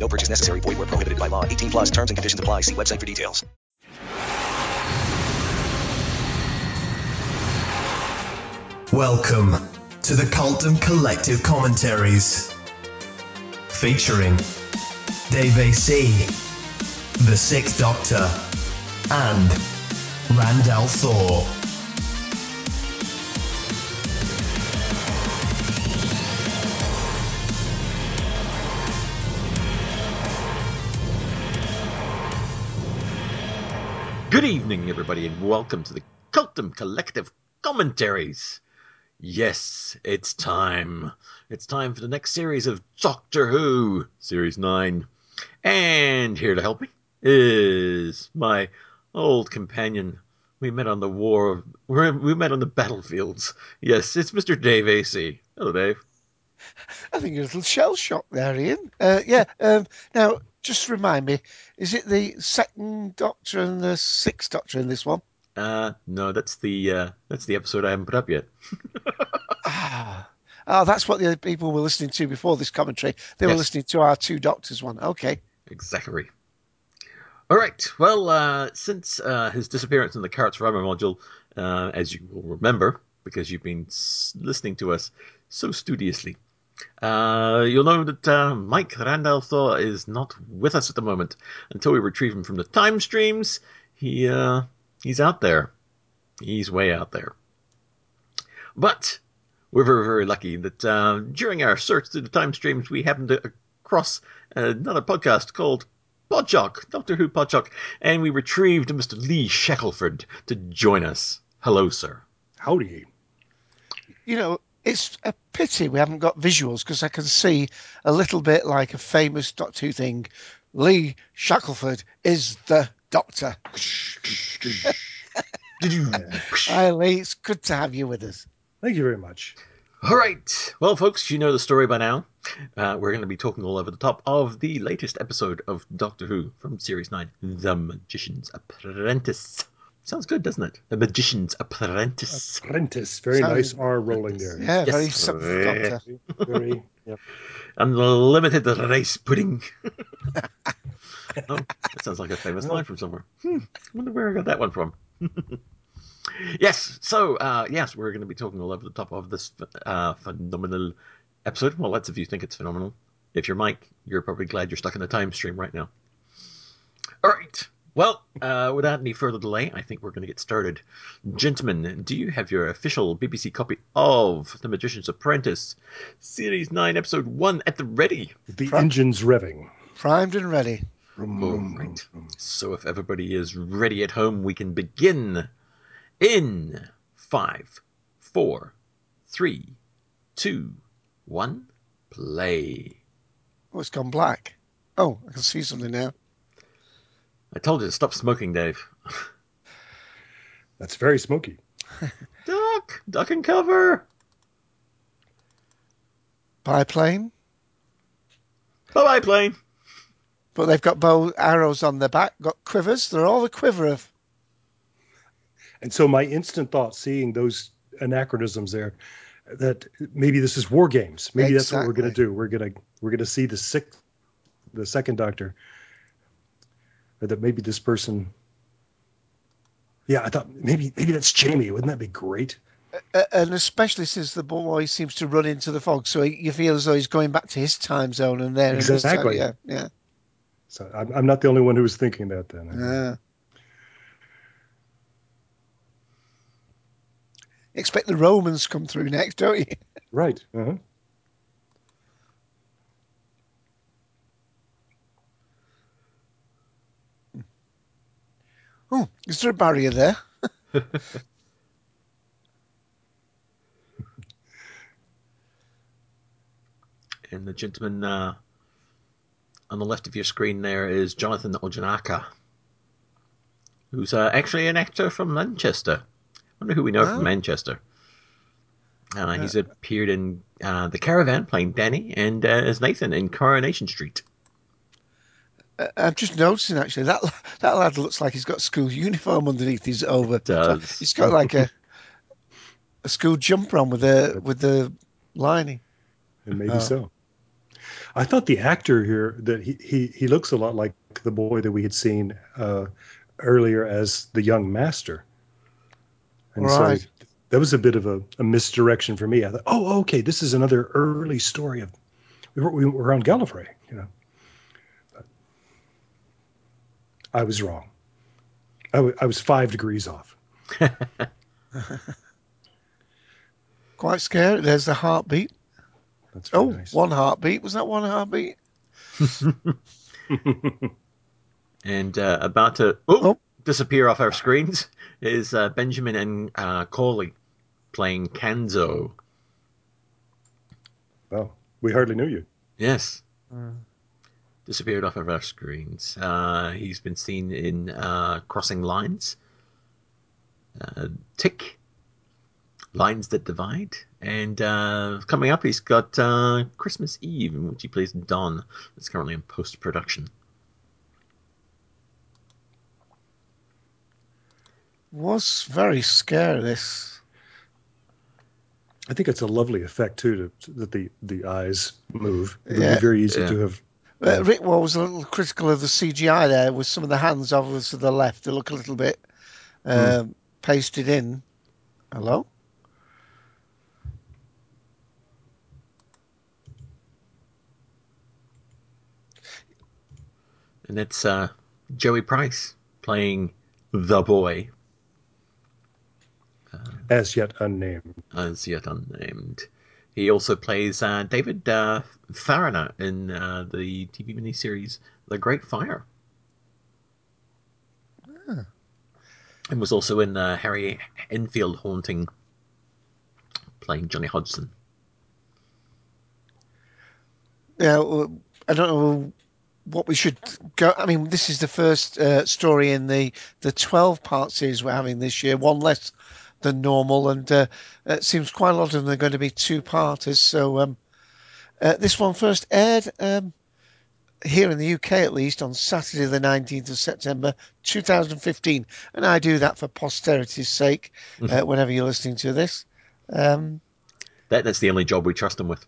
No purchase necessary. Void where prohibited by law. 18 plus terms and conditions apply. See website for details. Welcome to the Cultdom Collective Commentaries. Featuring Dave AC, The Sixth Doctor, and Randall Thor. Good evening, everybody, and welcome to the Cultdom Collective Commentaries. Yes, it's time. It's time for the next series of Doctor Who, Series 9. And here to help me is my old companion. We met on the war, we met on the battlefields. Yes, it's Mr. Dave AC. Hello, Dave. I think you're a little shell shock there, Ian. Uh, yeah. Um, now, just remind me, is it the second Doctor and the sixth Doctor in this one? Uh, no, that's the uh, that's the episode I haven't put up yet. ah, oh, that's what the other people were listening to before this commentary. They were Yes. listening to our two Doctors one. Okay. Exactly. All right. Well, uh, since uh, his disappearance in the Carrots Forever module, uh, as you will remember, because you've been s- listening to us so studiously, uh, you'll know that uh, Mike Randall Thor is not with us at the moment. Until we retrieve him from the time streams, he uh, he's out there. He's way out there. But we're very, very lucky that uh, during our search through the time streams, we happened to across another podcast called Podshock, Doctor Who Podshock, and we retrieved Mr. Lee Shackleford to join us. Hello, sir. Howdy. You know, it's a pity we haven't got visuals because I can see a little bit like a famous Doctor Who thing. Lee Shackleford is the Doctor. Hi, Lee. It's good to have you with us. Thank you very much. All right. Well, folks, you know the story by now. Uh, we're going to be talking all over the top of the latest episode of Doctor Who from Series 9, The Magician's Apprentice. Sounds good, doesn't it? The Magician's Apprentice. Apprentice. Very Sounds- nice R rolling there. Yeah, very Yes. simple Doctor. Very. Yep. Unlimited rice pudding. oh, that sounds like a famous line from somewhere. Hmm, I wonder where I got that one from. yes, so, uh, yes, we're going to be talking all over the top of this uh, phenomenal episode. Well, lots of you think it's phenomenal. If you're Mike, you're probably glad you're stuck in the time stream right now. All right. Well, uh, without any further delay, I think we're going to get started. Gentlemen, do you have your official BBC copy of The Magician's Apprentice, Series 9, Episode 1 at the ready? The engine's revving. Primed and ready. Vroom, vroom, right. vroom, vroom. So if everybody is ready at home, we can begin in five, four, three, two, one, play. Oh, it's gone black. Oh, I can see something now. I told you to stop smoking, Dave. That's very smoky. Duck! Duck and cover! Biplane. Bye bye, plane! But they've got bow arrows on their back, got quivers. They're all the quiver of. And so my instant thought, seeing those anachronisms there, that maybe this is war games. Maybe that's what we're going to do. We're going to we're going to see the sixth, the second Doctor. Or that maybe this person. Yeah, I thought maybe maybe that's Jamie. Wouldn't that be great? And especially since the boy seems to run into the fog, so you feel as though he's going back to his time zone and there. this time- Exactly. Yeah, yeah, So I'm, I'm not the only one who was thinking that then. yeah. Expect the Romans come through next, don't you? Right. Uh-huh. Oh, is there a barrier there? And the gentleman uh, on the left of your screen there is Jonathan Ojinnaka. who's uh, actually an actor from Manchester. I wonder who we know Oh. from Manchester. Uh, he's appeared in uh, The Caravan playing Danny and uh, as Nathan in Coronation Street. Uh, I'm just noticing actually that that lad looks like he's got school uniform underneath his over. Does. He's got like a a school jumper on with the with the lining. and maybe Oh. so. I thought the actor here that he, he he looks a lot like the boy that we had seen uh, earlier as the young master, and Right. so that was a bit of a, a misdirection for me. I thought, oh, okay, this is another early story of we were, we were on Gallifrey, you know. But I was wrong. I was five degrees off. Quite scary. There's the heartbeat. That's very Oh, nice. one heartbeat. Was that one heartbeat? And uh, about to oh, Oh. disappear off our screens is uh, Benjamin and uh, Cawley playing Kanzo. Oh, we hardly knew you. Yes. Disappeared off of our screens. Uh, he's been seen in uh, Crossing Lines, uh, Tick, Lines That Divide, and uh, coming up, he's got uh, Christmas Eve, in which he plays Don. It's currently in post production. Was very scary. This. I think it's a lovely effect too, to, that the the eyes move. It would Yeah. be very easy Yeah. to have. Uh, Rick Wall was a little critical of the CGI there, with some of the hands over to the left. They look a little bit um, pasted in. Hello. And it's uh, Joey Price playing the boy, as yet unnamed. as yet unnamed. He also plays uh, David uh, Farriner in uh, the TV miniseries The Great Fire. And was also in uh, Harry Enfield Haunting, playing Johnny Hodgson. Yeah, well, I don't know what we should go. I mean, this is the first uh, story in the the twelve part series we're having this year, one less than normal, and uh, it seems quite a lot of them are going to be two parters. So um, uh, this one first aired um, here in the UK, at least, on Saturday, the nineteenth of September, two thousand fifteen, and I do that for posterity's sake. Uh, whenever you're listening to this. Um, That, that's the only job we trust them with.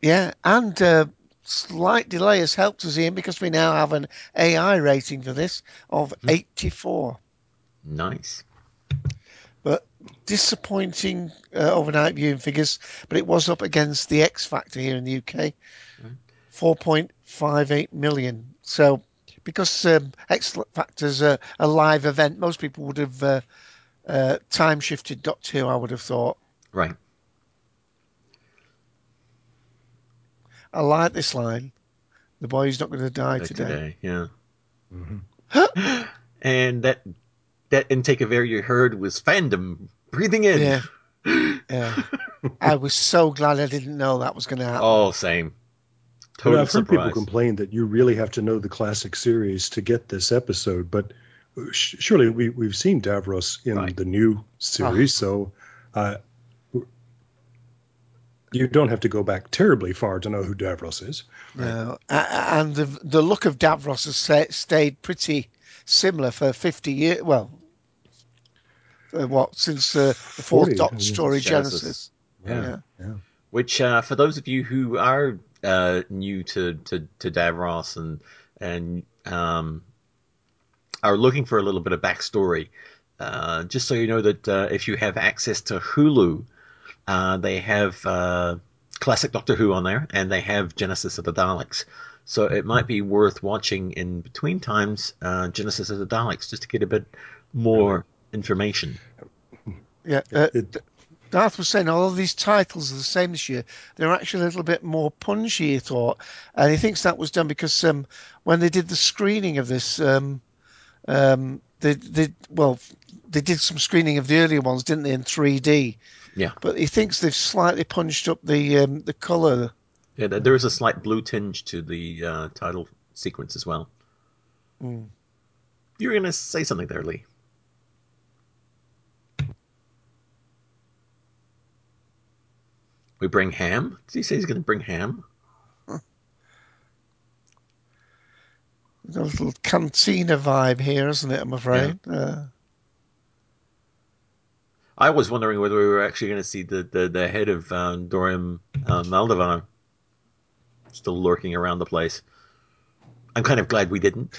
Yeah, and uh, slight delay has helped us, Ian, because we now have an AI rating for this of 84. Nice. But disappointing uh, overnight viewing figures, but it was up against the X Factor here in the UK, 4.58 million. So, because um, X Factor's a, a live event, most people would have uh, uh, time shifted Doctor Who, I would have thought. Right. I like this line. The boy's not going to die Back today. yeah. and that that intake of air you heard was fandom breathing in. Yeah. Yeah. I was so glad I didn't know that was going to happen. Oh, same. But Total I've heard people complain that you really have to know the classic series to get this episode, but sh- surely we, we've seen Davros in Right. the new series, so uh, you don't have to go back terribly far to know who Davros is. No. A- a- And the the look of Davros has stayed pretty similar for 50 years. Well, uh, what, since uh, the fourth 40, Doctor story, Genesis. Genesis. Yeah. Yeah. Which, uh, for those of you who are uh, new to, to, to Davros and and um, are looking for a little bit of backstory, uh, just so you know that uh, if you have access to Hulu, uh, they have uh, classic Doctor Who on there, and they have Genesis of the Daleks. So it might be worth watching in between times uh, Genesis of the Daleks just to get a bit more information. Yeah. Uh, Darth was saying all of these titles are the same this year. They're actually a little bit more punchy, he thought. And he thinks that was done because um, when they did the screening of this, um, um, they, they, well, they did some screening of the earlier ones, didn't they, in 3D? Yeah. But he thinks they've slightly punched up the um, the colour. Yeah, there is a slight blue tinge to the uh, title sequence as well. You were going to say something there, Lee. We bring ham? Did he say he's going to bring ham? There's a little cantina vibe here, isn't it? I'm afraid. Uh, I was wondering whether we were actually going to see the, the, the head of um, Dorium uh, Maldovar still lurking around the place. I'm kind of glad we didn't.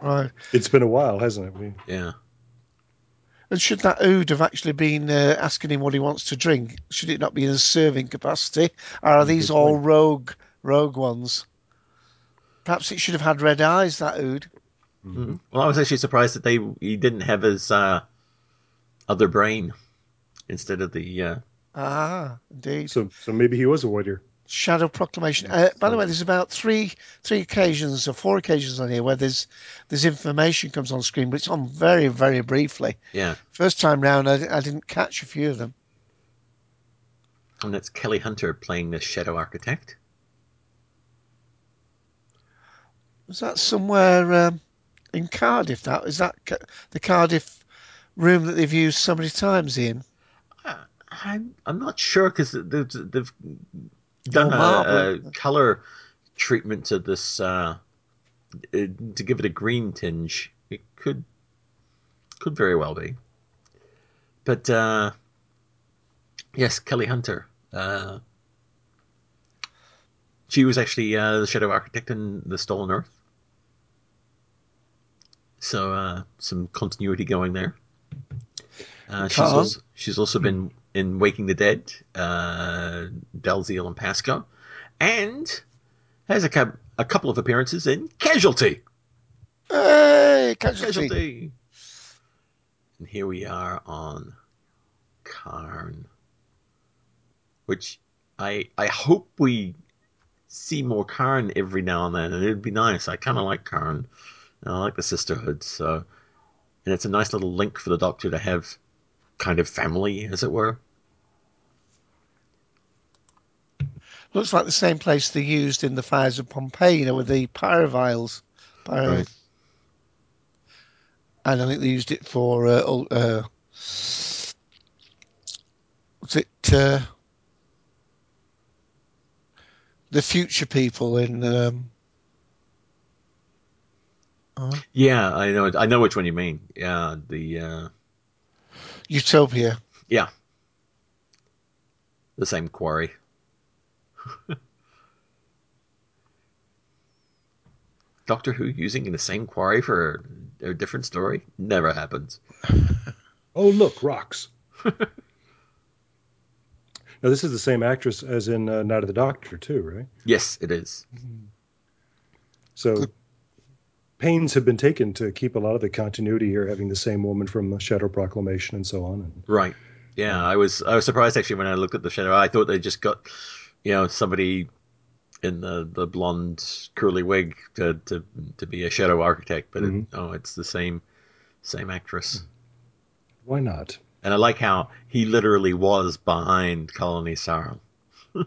right. It's been a while, hasn't it? We, Yeah. And should that Ood have actually been uh, asking him what he wants to drink? Should it not be in a serving capacity? Or are these all rogue rogue ones? Perhaps it should have had red eyes, that Ood. Mhm. Well, I was actually surprised that they he didn't have his uh, other brain instead of the. Uh, Ah, indeed. so so maybe he was a warrior. Shadow Proclamation. Uh, by the way, there's about three three occasions or four occasions on here where there's there's information comes on screen, but it's on very very briefly. yeah, First time round, I, I didn't catch a few of them. and that's Kelly Hunter playing the Shadow Architect. Was that somewhere um, in Cardiff? That is that the Cardiff room that they've used so many times, Ian. I'm I'm not sure because they've, they've done Oh, a, a color treatment to this uh, uh, to give it a green tinge. It could could very well be, but uh, yes, Kelly Hunter. Uh, she was actually uh, the Shadow Architect in the Stolen Earth. So uh, some continuity going there. Uh, she's, also, she's also been in Waking the Dead, uh, Dalziel and Pascoe, and has a, cou- a couple of appearances in Casualty. Hey, casualty. Casualty. And here we are on Karn, which I I hope we see more Karn every now and then, and it'd be nice. I kind of like Karn. and I like the sisterhood, so and it's a nice little link for the Doctor to have kind of family, as it were. Looks like the same place they used in the fires of Pompeii, you know, with the pyroviles. Pyro... Right. And I think they used it for uh, uh, was it uh, the future people in um, Yeah, I know. I know which one you mean. Yeah, the uh, Utopia? yeah, the same quarry. Doctor Who using the same quarry for a different story never happens. Oh, look, rocks. now, this is the same actress as in uh, Night of the Doctor, too, right? Yes, it is. So pains have been taken to keep a lot of the continuity here, having the same woman from the Shadow Proclamation and so on. And Right. Yeah, I was I was surprised actually when I looked at the shadow. I thought they just got you know somebody in the, the blonde curly wig to, to to be a shadow architect, but Mhm. it, oh, it's the same same actress. why not? And I like how he literally was behind Colony Sarff.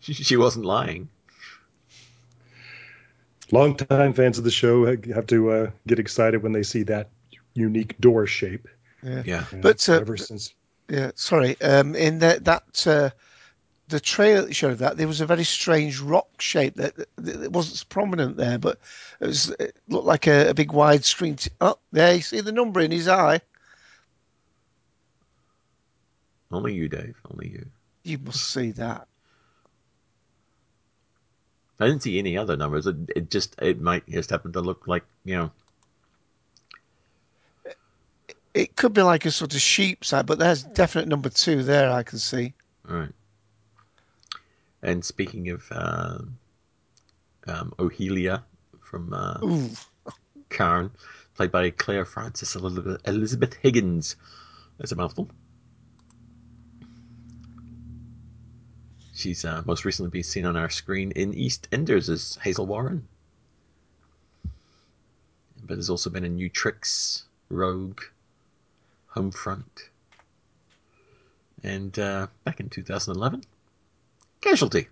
she, she wasn't lying. Longtime fans of the show have to uh, get excited when they see that unique door shape. Yeah. And But, uh, ever since Yeah, sorry. Um, in that that uh, the trailer that showed that there was a very strange rock shape that, that, that wasn't prominent there, but it was it looked like a, a big wide screen. T- oh, there you see the number in his eye. Only you, Dave. Only you. You must see that. I didn't see any other numbers. It, it just it might just happen to look like you know. It could be like a sort of sheep's eye, but there's definite number two there. I can see. All right. And speaking of uh, um, Ohila from uh, Ooh, Karn, played by Claire Francis Elizabeth Higgins. That's a mouthful. She's uh, most recently been seen on our screen in EastEnders as Hazel Warren. But has also been in New Tricks, Rogue, Homefront, and uh, back in 2011, Casualty.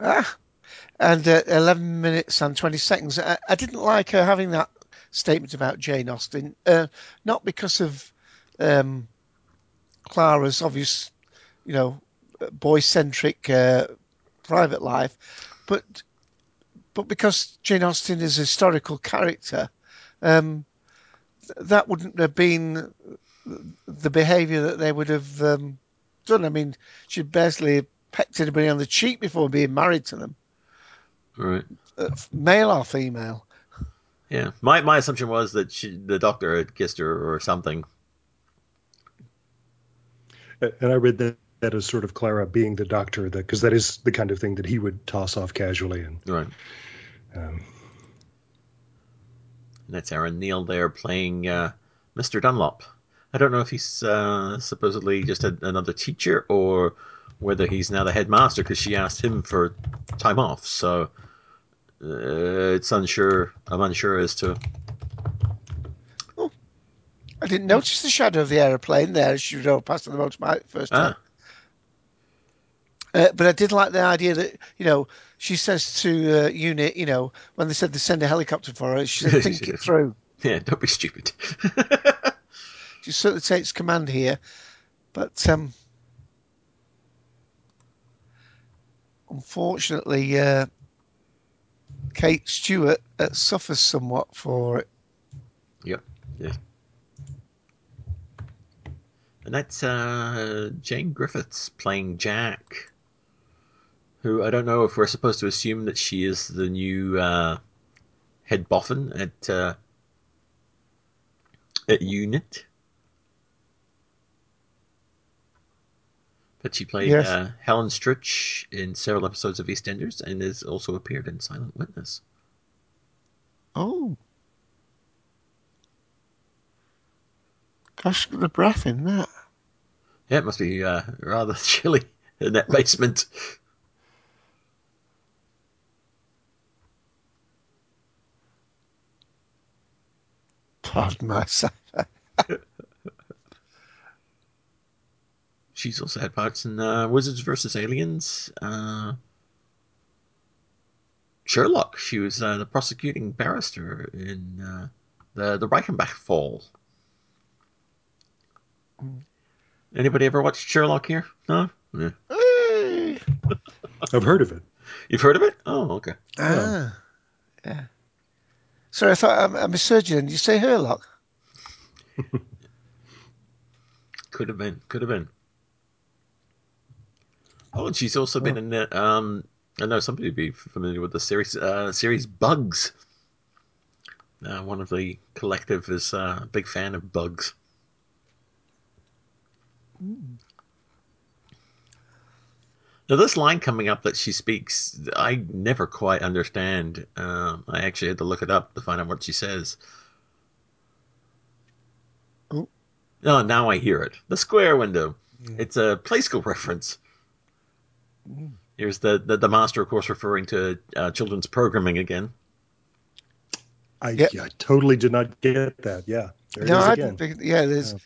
ah, and uh, 11 minutes and 20 seconds. I, I, didn't like her having that statement about Jane Austen, uh, not because of um, Clara's obvious, you know, boy centric uh, private life, but but because Jane Austen is a historical character, um, that wouldn't have been the behaviour that they would have um, done. I mean, she'd basically pecked anybody on the cheek before being married to them. Right. Uh, male or female. Yeah, my my assumption was that she, the doctor had kissed her or something. And I read that that as sort of Clara being the doctor, that because that is the kind of thing that he would toss off casually. And right. Um, and that's Aaron Neil there playing uh, Mr. Dunlop. I don't know if he's uh, supposedly just a, another teacher or whether he's now the headmaster because she asked him for time off. So uh, it's unsure. I'm unsure as to. Oh, I didn't notice the shadow of the aeroplane there as you drove past on the motorbike first time. Ah. Uh, but I did like the idea that you know she says to uh, unit, you know, when they said they send a helicopter for her, she said, "Think it through." Yeah, don't be stupid. she certainly takes command here, but um, unfortunately, uh, Kate Stewart uh, suffers somewhat for it. Yep. Yeah. And that's uh, Jaye Griffiths playing Jack who I don't know if we're supposed to assume that she is the new uh, head boffin at uh, at Unit. But she played yes. uh, Helen Stritch in several episodes of EastEnders and has also appeared in Silent Witness. Oh. Gosh, the breath in that. Yeah, it must be uh, rather chilly in that basement. Pardon myself. She's also had parts in uh, Wizards versus Aliens. Uh, Sherlock. She was uh, the prosecuting barrister in uh, the the Reichenbach Fall. Anybody ever watched Sherlock here? No. Yeah. I've heard of it. You've heard of it? Oh, okay. Ah, yeah. Sorry, I thought I'm, I'm a surgeon. You say Herlock? could have been. Could have been. Oh, and she's also oh. been in the. Um, I know somebody would be familiar with the series. Uh, series Bugs. Uh, one of the collective is uh, a big fan of Bugs. Mm. Now, this line coming up that she speaks, I never quite understand. Um, I actually had to look it up to find out what she says. Oh. No, now I hear it. The square window. Mm. It's a play school reference. Mm. Here's the, the, the master, of course, referring to uh, children's programming again. I, yep. I totally did not get that. Yeah. There no, I didn't think, yeah, there's yeah.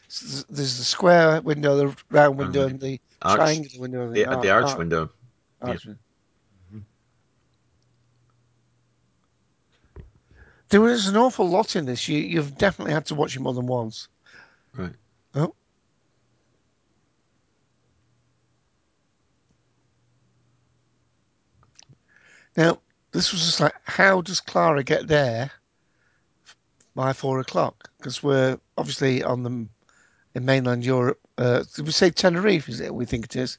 there's the square window, the round window, and the arch, triangular window. The, the, the arch, arch, window. Arch. Yeah. Mm-hmm. There was an awful lot in this. You, you've definitely had to watch it more than once. Right. Oh. Now, this was just like, how does Clara get there by four o'clock? Because we're obviously on the in mainland Europe. Uh, did we say Tenerife? Is it? We think it is.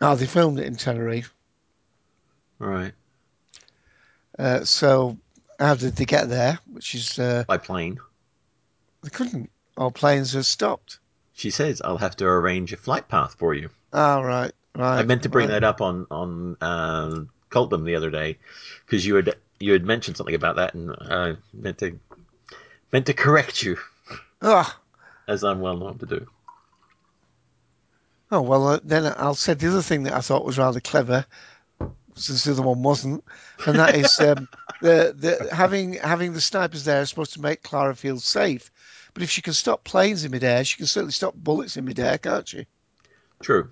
Oh, they filmed it in Tenerife. Right. Uh, so, how did they get there? Which is uh, by plane. They couldn't. All planes have stopped. She says, "I'll have to arrange a flight path for you." Oh, right, right. I meant to bring right. that up on on uh, the other day because you had you had mentioned something about that, and I meant to meant to correct you. Ah. As I'm well known to do. Oh well, uh, then I'll say the other thing that I thought was rather clever, since the other one wasn't, and that is um, the the having having the snipers there is supposed to make Clara feel safe, but if she can stop planes in midair, she can certainly stop bullets in midair, can't she? True.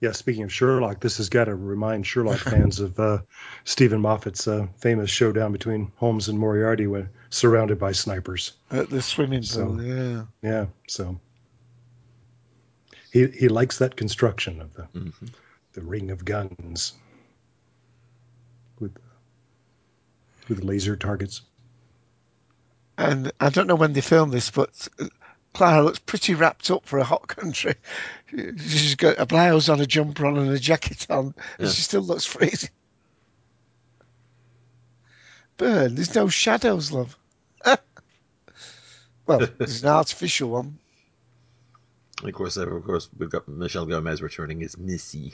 Yeah, speaking of Sherlock, this has got to remind Sherlock fans of uh, Steven Moffat's uh, famous showdown between Holmes and Moriarty when surrounded by snipers. At the swimming So- pool, yeah. Yeah, so he he likes that construction of the Mhm. the ring of guns with with laser targets. And I don't know when they filmed this, but Clara looks pretty wrapped up for a hot country. She's got a blouse on, a jumper on, and a jacket on, and Yeah. she still looks freezing. Burn, there's no shadows, love. well, there's an artificial one. Of course, of course, we've got Michelle Gomez returning as Missy,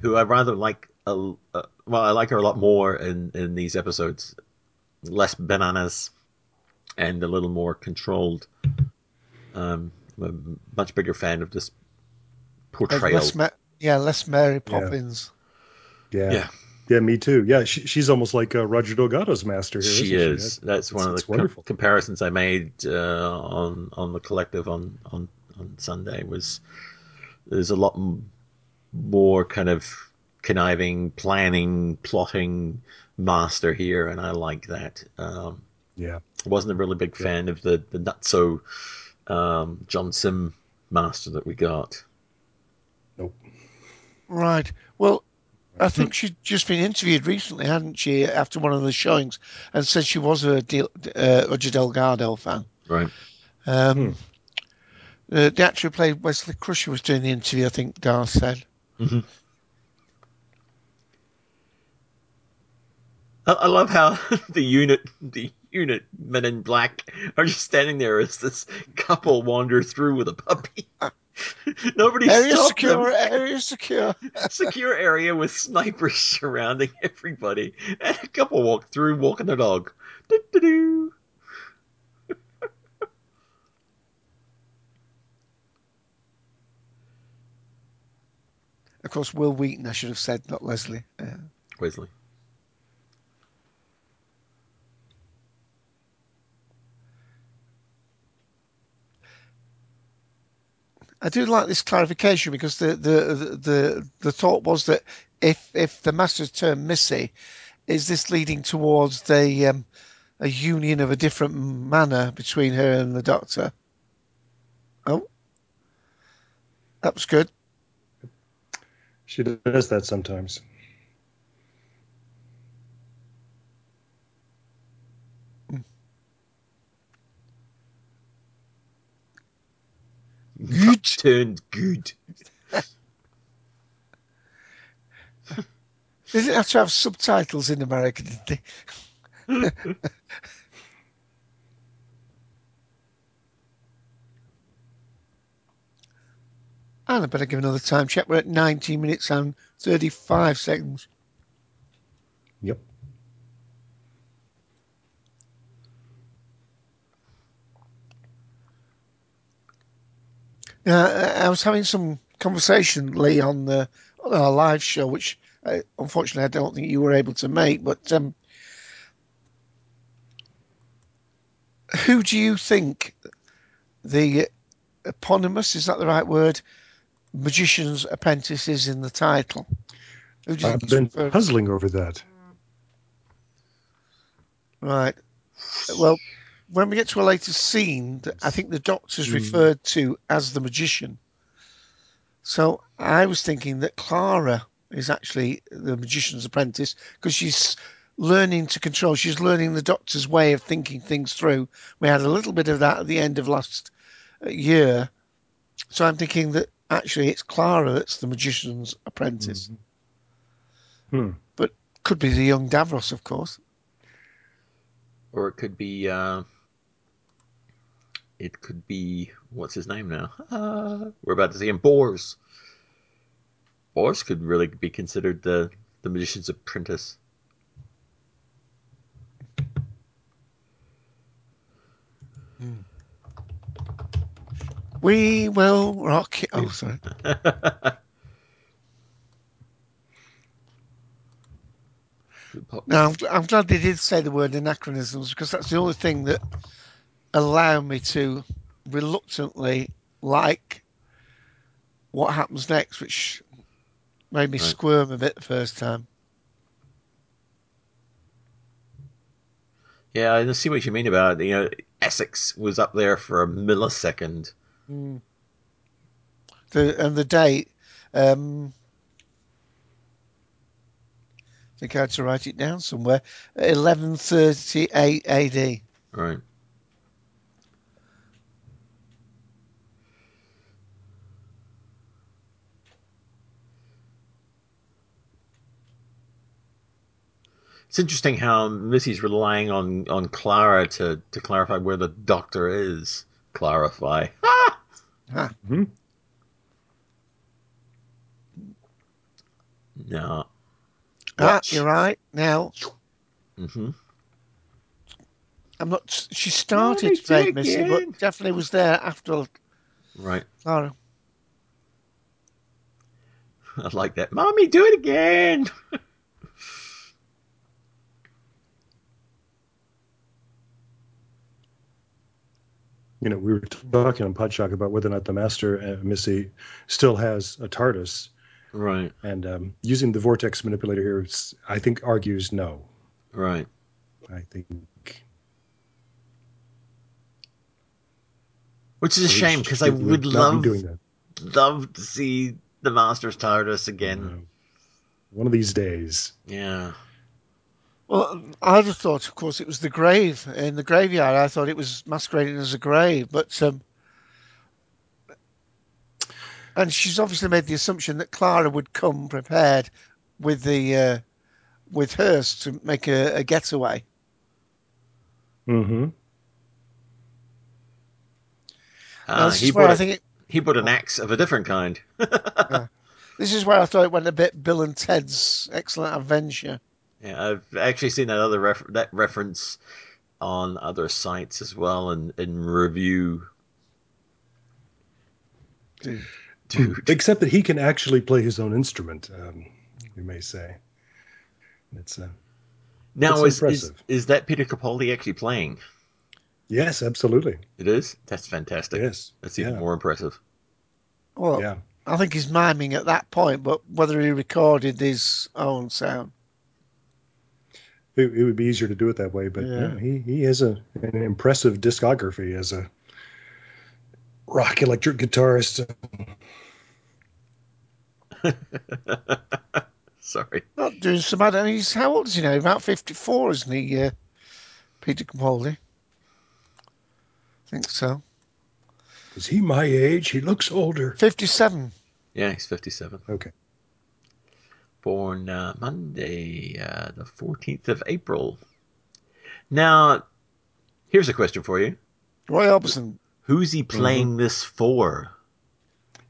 who I rather like. A, uh, well, I like her a lot more in in these episodes. Less bananas, and a little more controlled. Um, I'm a much bigger fan of this portrayal. Less Ma- yeah, less Mary Poppins. Yeah. Yeah. Yeah, me too. Yeah, she, she's almost like uh, Roger Delgado's master here. She isn't is. That's one It's- of the com- wonderful. comparisons I made uh, on on the collective on on on Sunday. Was there's a lot m- more kind of conniving, planning, plotting master here, and I like that. Um, Yeah. I wasn't a really big fan of the the not so um, John Simm master that we got. Nope. Right. Well, I think she'd just been interviewed recently, hadn't she, after one of the showings, and said she was a Del- uh, Roger Delgado fan. Right. Um, uh, the actor who played Wesley Crusher was doing the interview, I think Dar said. I, I love how the unit, the unit men in black, are just standing there as this couple wander through with a puppy. Nobody Area secure, them. area secure. Secure area with snipers surrounding everybody, and a couple walk through, walking their dog. Do-do-do. Of course, Wil Wheaton, I should have said, not Leslie. Yeah. Wesley. I do like this clarification because the, the, the, the, thought was that if if the master's turned Missy, is this leading towards the um, a union of a different manner between her and the Doctor? Oh, that was good. She does that sometimes. Good. Turned good. They didn't have to have subtitles in America, did they? and I better give another time check. We're at 19 minutes and 35 seconds. Yep. Now, I I was having some conversation, Lee, on the on our live show, which uh, unfortunately I don't think you were able to make. But um, who do you think the eponymous is that the right word? Magician's apprentice is in the title. Who do you I've been referred- puzzling over that. Right. Well, when we get to a later scene, I think the doctor's Hmm. referred to as the magician. So I was thinking that Clara is actually the magician's apprentice because she's learning to control. She's learning the doctor's way of thinking things through. We had a little bit of that at the end of last uh, year. So I'm thinking that actually it's Clara that's the magician's apprentice. Hmm. But could be the young Davros, of course. Or it could be. Uh, it could be. What's his name now? Uh, we're about to see him. Bors. Bors could really be considered the the magician's apprentice. We will rock it. Oh, sorry. No, I'm, I'm glad they did say the word anachronisms because that's the only thing that allowed me to reluctantly like what happens next, which Made me Right. squirm a bit the first time. Yeah, I see what you mean about it. You know, Essex was up there for a millisecond. Mm. The and the date. Um, I think I had to write it down somewhere. Eleven thirty eight AD. Right. It's interesting how Missy's relying on, on Clara to, to clarify where the doctor is. Clarify. Ah, hmm No. ah, you're right. Now hmm I'm not. She started Mommy, to play Missy, but definitely was there after Right. Clara. I like that. Mommy, do it again. You know, we were talking on Podshock about whether or not the Master uh, Missy still has a TARDIS, Right. and um, using the vortex manipulator here, I think argues no. Right. I think Which is a shame because I would love love to see the Masters TARDIS again. One of these days. Yeah. Well, I'd have thought, of course, it was the grave in the graveyard. I thought it was masquerading as a grave, but um, and she's obviously made the assumption that Clara would come prepared with the uh, with hers to make a, a getaway. Mm-hmm. Uh, he is where bought think it, he bought an axe of a different kind. this is where I thought it went a bit Bill and Ted's Excellent Adventure. Yeah, I've actually seen that other ref- that reference on other sites as well, and in review. Dude. Dude, Except that he can actually play his own instrument, um, you may say. It's uh, now It's is, is is that Peter Capaldi actually playing? yes, absolutely. It is. That's fantastic. Yes. That's even yeah. more impressive. Well, Yeah. I think he's miming at that point, but whether he recorded his own sound. It, it would be easier to do it that way, but Yeah. yeah, he, he has a an impressive discography as a rock electric guitarist. Sorry. Not doing so bad. I mean, he's how old is he now? About fifty-four, isn't he, uh, Peter Capaldi? I think so. Is he my age? He looks older. Fifty-seven. Yeah, he's fifty-seven. Okay. Born uh, Monday, uh, the fourteenth of April. Now, here's a question for you: Roy Orbison. Who's he playing this for?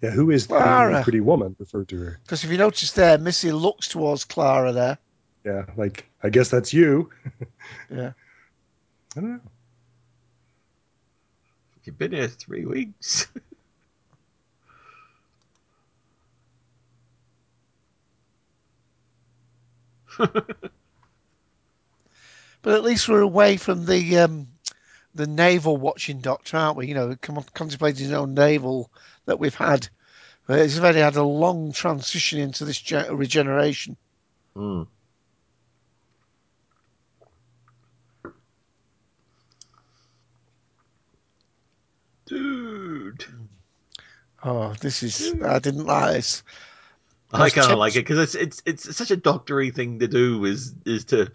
Yeah, who is the Clara. pretty woman referred to her? Because if you notice there, Missy looks towards Clara there. Yeah, like I guess that's you. Yeah. I don't know. You've been here three weeks. But at least we're away from the um, the navel watching doctor, aren't we? You know, contemplating his own navel that we've had. He's already had a long transition into this ge- regeneration. Hmm. Dude, Oh, this is I didn't like this. I kind of like it because it's it's it's such a doctory thing to do. Is is to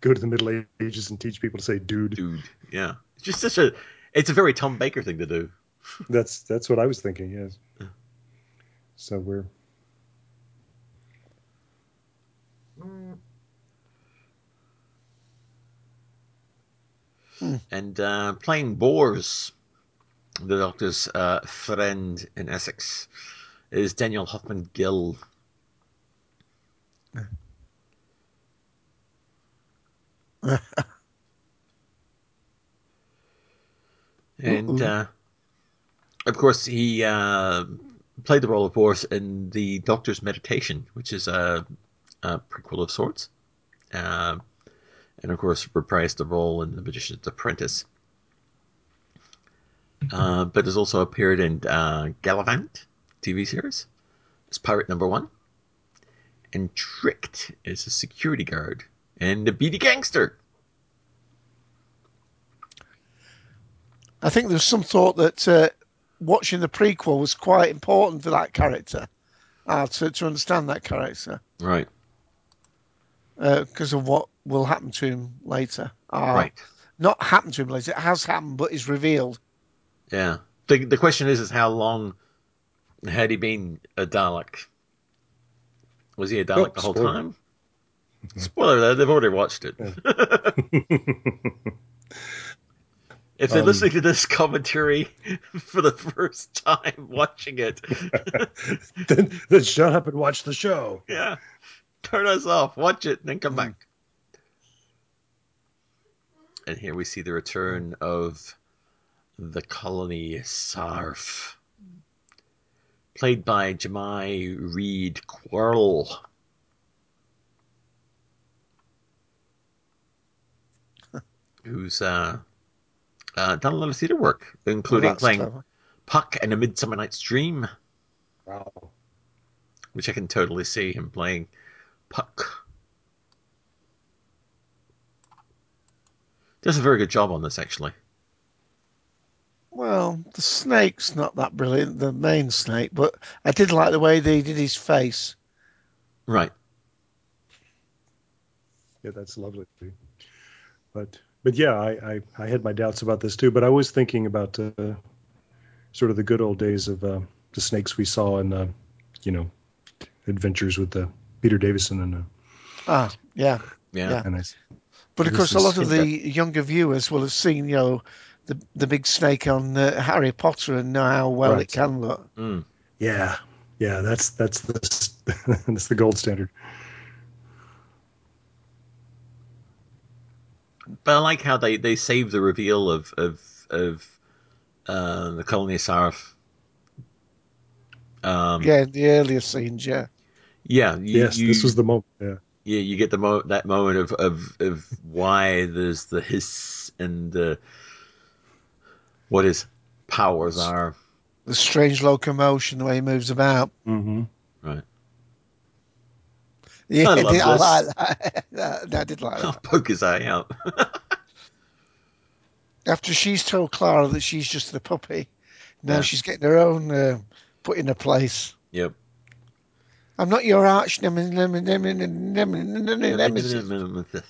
Go to the Middle Ages and teach people to say dude. dude, yeah, it's just such a it's a very Tom Baker thing to do. That's that's what I was thinking, yes. So we're And uh, playing Bors, the Doctor's uh, friend in Essex, is Daniel Hoffmann Gill. and uh, of course, he uh, played the role of Boris in the Doctor's Meditation, which is a, a prequel of sorts. Um and of course reprised the role in The Magician's Apprentice. Uh, but has also appeared in uh, Galavant TV series as pirate number one, and Tricked as a security guard and a beady gangster. I think there's some thought that uh, watching the prequel was quite important for that character, uh, to to understand that character Right, because of what will happen to him later. Uh, right, Not happen to him later. It has happened, but is revealed. Yeah. The the question is, is how long had he been a Dalek? Was he a Dalek Oh, the whole spoiler. time? Spoiler alert, they've already watched it. If they're Um, listening to this commentary for the first time watching it, then, then shut up and watch the show. yeah, turn us off, watch it, and then come back. And here we see the return of the colony Sarff, played by Jemai Reed Quarrel. Who's uh, uh, done a lot of theatre work, including That's playing clever. Puck in A Midsummer Night's Dream, Wow. which I can totally see him playing Puck. Does a very good job on this, actually. Well, the snake's not that brilliant, the main snake, but I did like the way they did his face. Right. Yeah, that's lovely. But but yeah, I, I, I had my doubts about this too. But I was thinking about uh, sort of the good old days of uh, the snakes we saw in uh, you know adventures with uh, Peter Davison and uh, Ah, yeah. Yeah. Yeah. and I But of course, a lot of the younger viewers will have seen, you know, the the big snake on uh, Harry Potter and know how well Right. it can look. Mm. yeah yeah that's that's the that's the gold standard. But I like how they, they save the reveal of of of uh, the colony Sarff. Um, Yeah, in the earlier scenes, yeah. yeah, you, yes, you, this was the moment. Yeah. yeah, you get the mo- that moment of, of of why there's the hiss and the what his powers are. The strange locomotion, the way he moves about. Mm-hmm. Right. Yeah, I love I, this. like that. That- I did like I'll that. poke his eye out. After she's told Clara that she's just the puppy, now Yeah. she's getting her own uh, put in a place. yep. I'm not your arch nemesis. nemesis.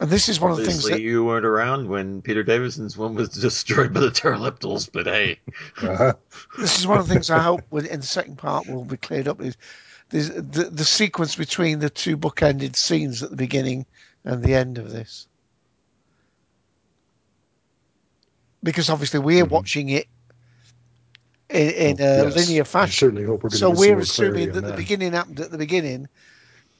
And this is one of the things Obviously, that you weren't around when Peter Davison's one was destroyed by the pterodactyls, but hey, Uh-huh. this is one of the things I hope with, in the second part will be cleared up is there's the the sequence between the two bookended scenes at the beginning and the end of this. Because obviously we're Mhm. watching it in, in a yes. linear I fashion. certainly hope we're So we're assuming that the beginning happened at the beginning,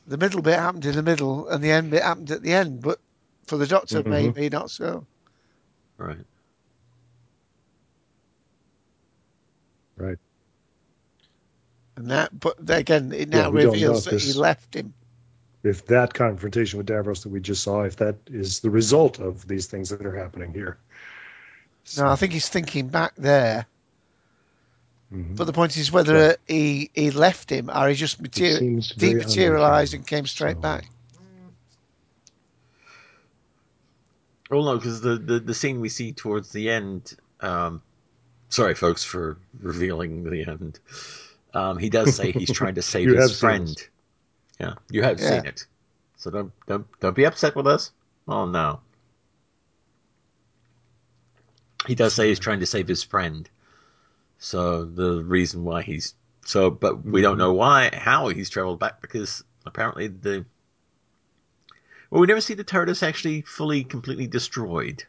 the middle bit happened in the middle, and the end bit happened at the end. But for the Doctor, Mhm. maybe not so. right. Right. And that, but again, it now we reveals if that he left him. If that confrontation with Davros that we just saw, if that is the result of these things that are happening here. No, I think he's thinking back there. Mhm. But the point is whether Yeah. he he left him or he just It materi- dematerialized and came straight So- back. Well, no, because the, the, the scene we see towards the end. Um, sorry, folks, for revealing the end. Um, he does say he's trying to save his friend. this. Yeah, you have Yeah. seen it, so don't don't don't be upset with us. Oh no. He does say he's trying to save his friend. So the reason why he's so, but we don't Mhm. know why, how he's traveled back because apparently the. Well, we never see the TARDIS actually fully, completely destroyed.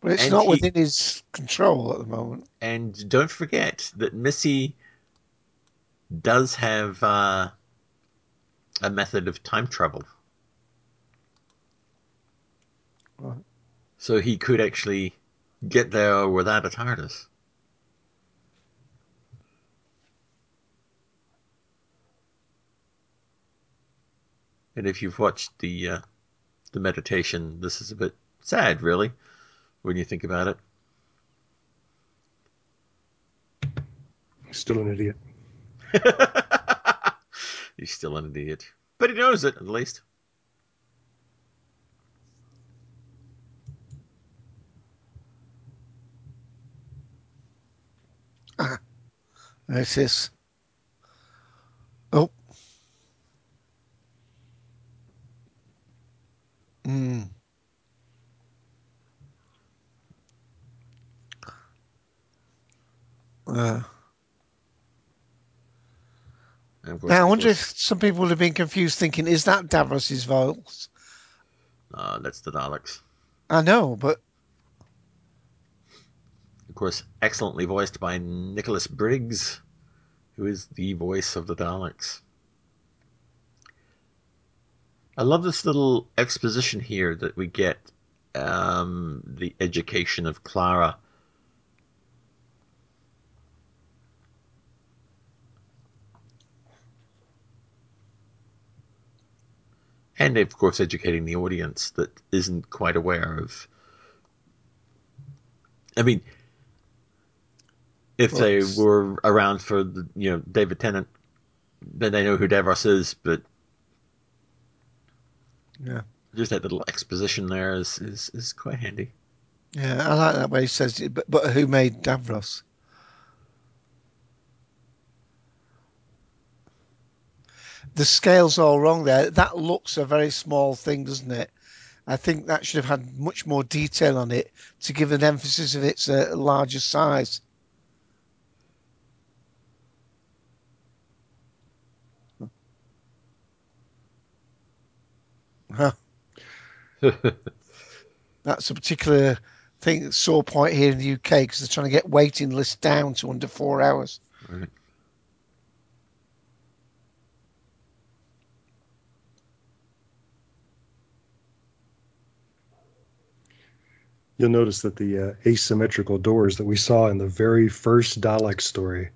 But it's And not he- within his control at the moment. And don't forget that Missy does have uh, a method of time travel. Right. So he could actually get there without a TARDIS. And if you've watched the uh, the meditation, this is a bit sad, really, when you think about it. He's still an idiot. He's still an idiot, but he knows it at least. It is. Oh. Mm. Uh, And of course, now, I wonder if some people would have been confused thinking, is that Davros's voice? uh, that's the Daleks. I know, but Of course, excellently voiced by Nicholas Briggs, who is the voice of the Daleks. I love this little exposition here that we get um, the education of Clara. And of course, educating the audience that isn't quite aware of. I mean, if Well, they it's- were around for the, you know David Tennant, then they know who Davros is. But yeah. just that little exposition there is is, is quite handy. Yeah, I like that way he says it, but, but who made Davros? The scale's all wrong there. That looks a very small thing, doesn't it? I think that should have had much more detail on it to give an emphasis of its uh, larger size. Huh. That's a particular thing, sore point here in the UK because they're trying to get waiting lists down to under four hours. Right. You'll notice that the uh, asymmetrical doors that we saw in the very first Dalek story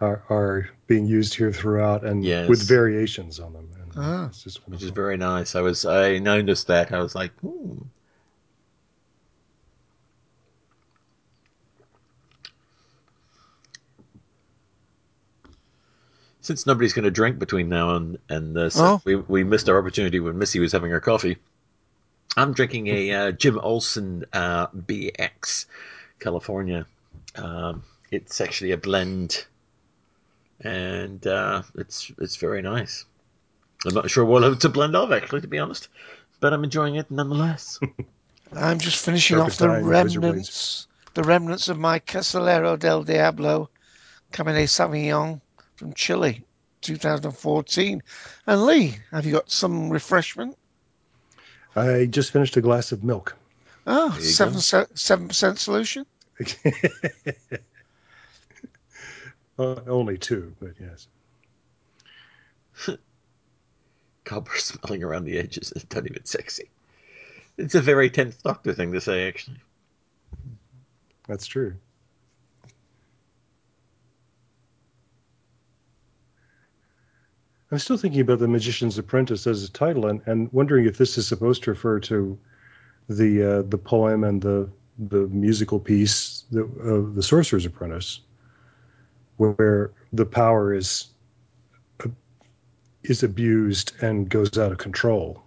are, are being used here throughout and Yes. with variations on them. Ah. it's just Which is very nice. I was I noticed that. I was like, hmm. Since nobody's going to drink between now and and this, Oh. we we missed our opportunity when Missy was having her coffee. I'm drinking a uh, Jim Olsen uh, BX California. Um, it's actually a blend, and uh, it's it's very nice. I'm not sure what it's a blend of, actually, to be honest, but I'm enjoying it nonetheless. I'm just finishing off the Serpentine, razor blades. remnants, the remnants of my Casillero del Diablo Cabernet Sauvignon from Chile, 2014. And Lee, have you got some refreshment? I just finished a glass of milk. Oh, seven go. se- seven percent solution. Uh, only two, but yes. Copper smelling around the edges is not even sexy. It's a very tenth Doctor thing to say, actually. That's true. I'm still thinking about the Magician's Apprentice as a title, and, and wondering if this is supposed to refer to the uh, the poem and the the musical piece, the uh, the Sorcerer's Apprentice, where the power is is abused and goes out of control.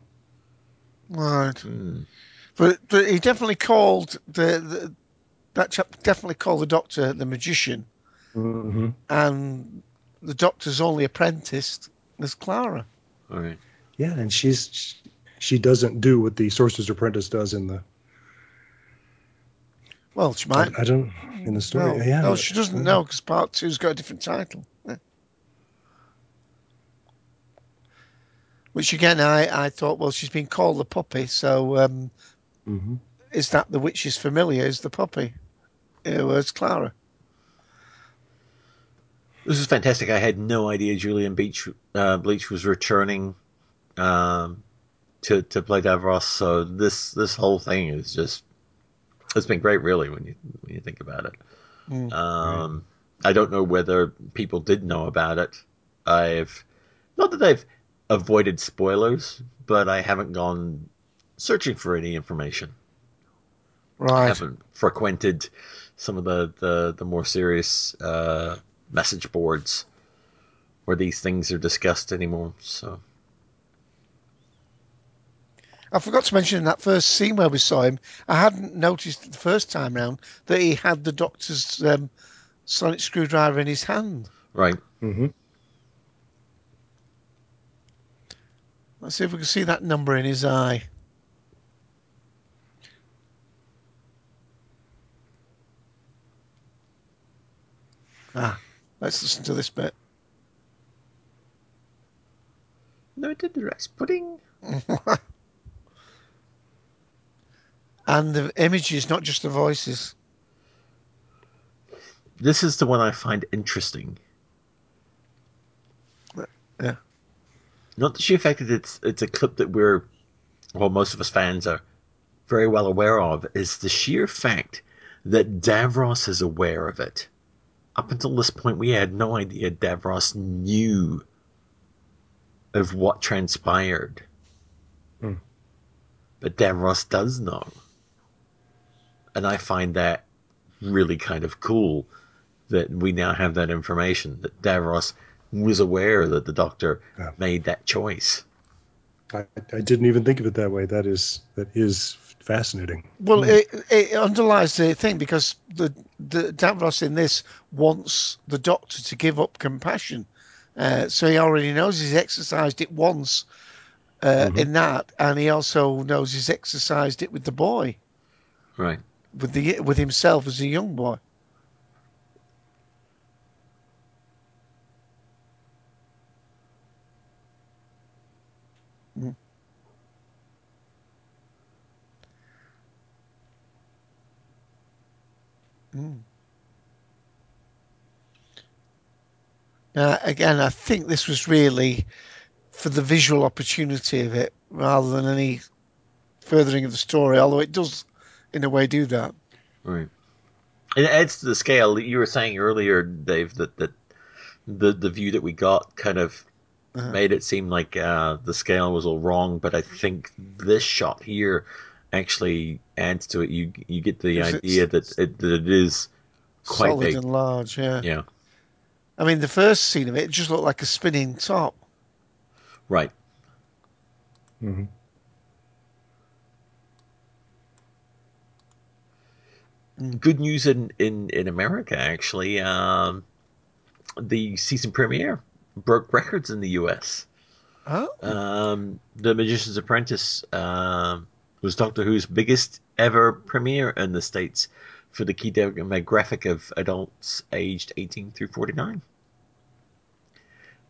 Right. Hmm. But, but he definitely called the, the that chap definitely called the doctor the magician, Mm-hmm. and the doctor's only apprenticed as Clara. All right. Yeah, and she's she doesn't do what the Sorcerer's Apprentice does in the Well, she I, might. I don't in the story. No, yeah, no, she doesn't know because part two's got a different title. Yeah. Which again, I, I thought, well, she's been called the puppy, so um, hmm is that the witch's familiar? Is the puppy? Yeah, where's Clara? This is fantastic. I had no idea Julian Beach uh, Bleach was returning um, to to play Davros. So this this whole thing is just it's been great, really, when you when you think about it. Mm. Um, I don't know whether people did know about it. I've not that I've avoided spoilers, but I haven't gone searching for any information. Right. I haven't frequented some of the, the, the more serious uh, message boards where these things are discussed anymore. So I forgot to mention in that first scene where we saw him, I hadn't noticed the first time round that he had the doctor's um, sonic screwdriver in his hand. right, hmm Let's see if we can see that number in his eye. Ah, let's listen to this bit. No, did the rice pudding. and the images, not just the voices. This is the one I find interesting. Not the sheer fact that it's it's a clip that we're, well, most of us fans are very well aware of, is the sheer fact that Davros is aware of it. Up until this point, we had no idea Davros knew of what transpired. Hmm. But Davros does know. And I find that really kind of cool that we now have that information that Davros was aware that the doctor Yeah. made that choice. I, I didn't even think of it that way. That is that is fascinating. Well, it, it underlies the thing because the, the Davros in this wants the doctor to give up compassion. Uh, so he already knows he's exercised it once uh, in that, and he also knows he's exercised it with the boy, Right. with the with himself as a young boy. Mm. Now, again, I think this was really for the visual opportunity of it rather than any furthering of the story, although it does, in a way, do that. Right. It adds to the scale. You were saying earlier, Dave, that, that the the view that we got kind of Uh-huh. made it seem like uh, the scale was all wrong, but I think this shot here actually adds to it. You you get the 'Cause idea that it, that it is quite Solid big. and large, yeah. Yeah. I mean, the first scene of it just looked like a spinning top. Right. hmm Good news in in in America actually. Um, the season premiere broke records in the U.S. Oh, Um, the Magician's Apprentice um, was Doctor Who's biggest ever premiere in the States for the key demographic of adults aged 18 through 49.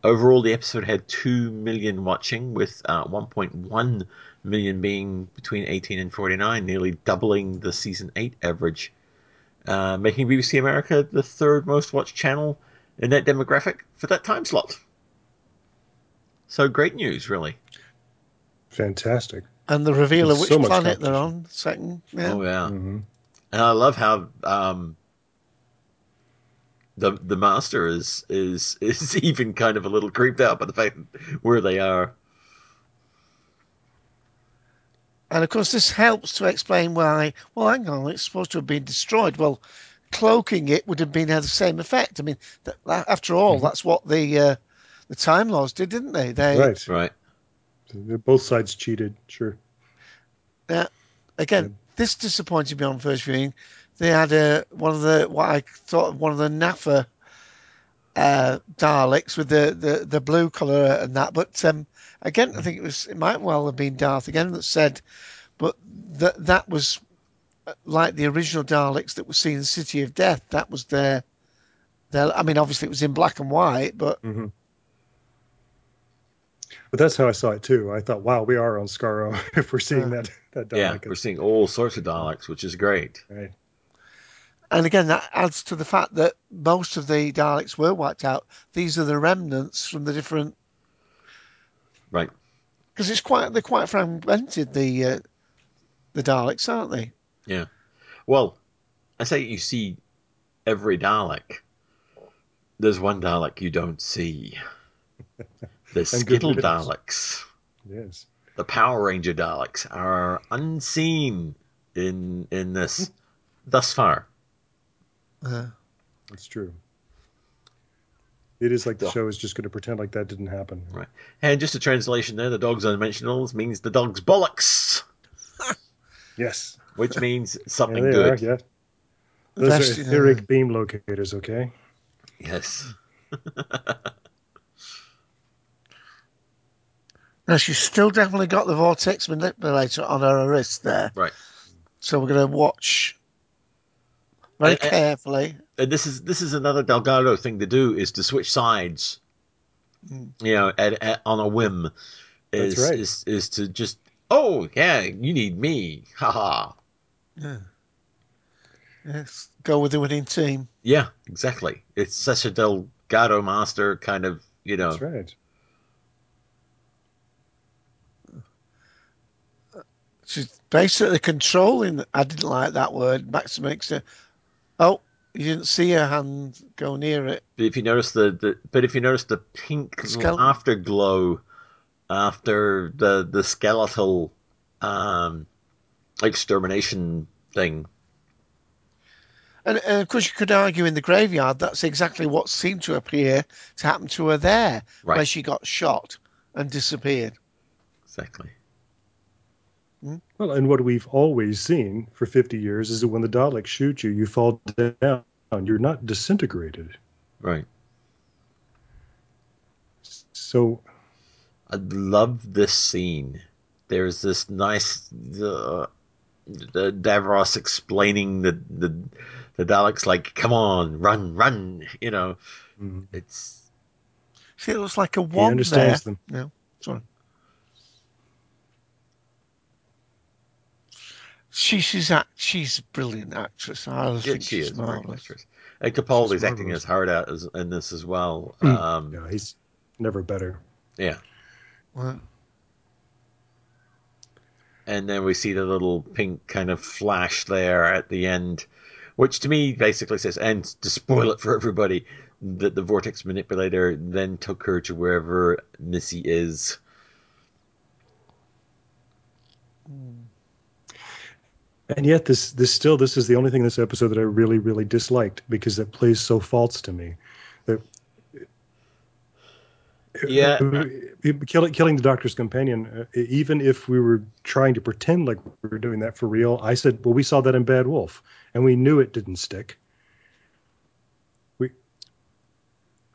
Overall, the episode had 2 million watching, with uh, 1.1 million being between 18 and 49, nearly doubling the season 8 average, uh, making BBC America the third most watched channel in that demographic for that time slot. So great news, really. Fantastic. And the reveal of which so planet they're on. Second, yeah. Oh yeah, hmm and I love how um, the the master is is is even kind of a little creeped out by the fact where they are. And of course, this helps to explain why. Well, hang on, it's supposed to have been destroyed. Well, cloaking it would have been had the same effect. I mean, that, that- after all, Mm-hmm. that's what the uh, the Time Lords did, didn't they? They Right. Right. Both sides cheated. Sure. Yeah. Again, this disappointed me on first viewing. They had uh, one of the what I thought one of the NAFA uh, Daleks with the, the, the blue colour and that. But um, again, I think it was it might well have been Darth again that said, but that that was uh, like the original Daleks that were seen in City of Death. That was their their. I mean, obviously it was in black and white, but hmm But that's how I saw it too. I thought, wow, we are on Skaro if we're seeing that that Yeah, we're seeing all sorts of Daleks, which is great. Right. And again, that adds to the fact that most of the Daleks were wiped out. These are the remnants from the different Right. Because it's quite they're quite fragmented the uh, the Daleks, aren't they? Yeah. Well, I say you see every Dalek. There's one Dalek you don't see. The Skittle. Daleks, Yes. the Power Ranger Daleks, are unseen in in this thus far. Uh, That's true. It is like the Yeah. show is just going to pretend like that didn't happen. Right. And just a translation there, the dog's unmentionables means the dog's bollocks, Yes. which means Yeah, something they good. are. Yeah. the Those best, are you know, etheric beam locators. Okay. Yes. Now she's still definitely got the vortex manipulator on her wrist there. Right. So we're going to watch very Uh, uh, carefully. and this is this is another Delgado thing to do is to switch sides. Mm. You know, at, at, on a whim. Is, That's right. is is to just oh yeah, you need me, haha. Yeah. Yes. Go with the winning team. Yeah, exactly. It's such a Delgado master kind of you know. That's right. She's basically controlling. I didn't like that word. Max makes her. Oh, you didn't see her hand go near it. But if you notice the, the but if you notice the pink Skeleton. afterglow after the the skeletal um extermination thing. And, and of course, you could argue in the graveyard that's exactly what seemed to appear to happen to her there, where she got shot and disappeared. Exactly. Well, and what we've always seen for 50 years is that when the Daleks shoot you, you fall down. You're not disintegrated. Right. So, I love this scene. There's this nice uh, the Davros explaining the the the Daleks like, come on, run, run. You know, mm, it's See, it looks like a one. he wand there. understands them. No, sorry. She, she's act, she's a brilliant actress. I yeah, think she she's is a great marvelous. actress. And Capaldi's She's acting marvelous. his heart out as, in this as well. Mm. Um, Yeah, he's never better. yeah. Well, and then we see the little pink kind of flash there at the end, which to me basically says, and to spoil it for everybody, that the vortex manipulator then took her to wherever Missy is. And yet, this this still this is the only thing in this episode that I really really disliked because it plays so false to me. That Yeah. killing killing the doctor's companion. uh, Even if we were trying to pretend like we were doing that for real, I said, well, we saw that in Bad Wolf, and we knew it didn't stick. We,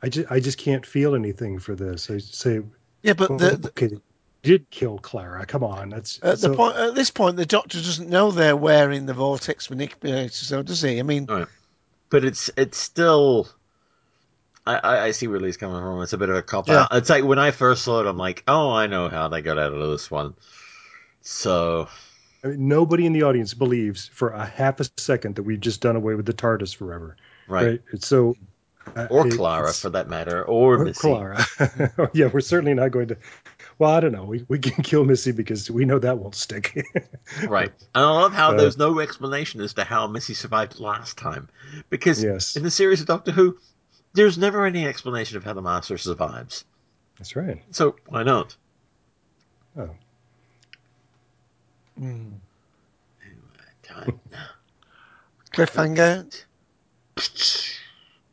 I just I just can't feel anything for this. I say, yeah, but well, the, the, okay, they did kill Clara. Come on, that's at the so- point at this point, the doctor doesn't know they're wearing the vortex manipulator, so does he? I mean, But it's it's still. I, I, I see where Lee's coming from. It's a bit of a cop Yeah. out. It's like when I first saw it, I'm like, oh, I know how they got out of this one. So I mean, nobody in the audience believes for a half a second that we've just done away with the TARDIS forever. right, It's so. uh, or Clara for that matter, or, or Missy. Clara. yeah, we're certainly not going to. Well, I don't know. We, we can kill Missy because we know that won't stick. Right. And I love how Uh, there's no explanation as to how Missy survived last time. Because yes, in the series of Doctor Who, there's never any explanation of how the Master survives. that's right. So why not? Oh, Time. cliffhanger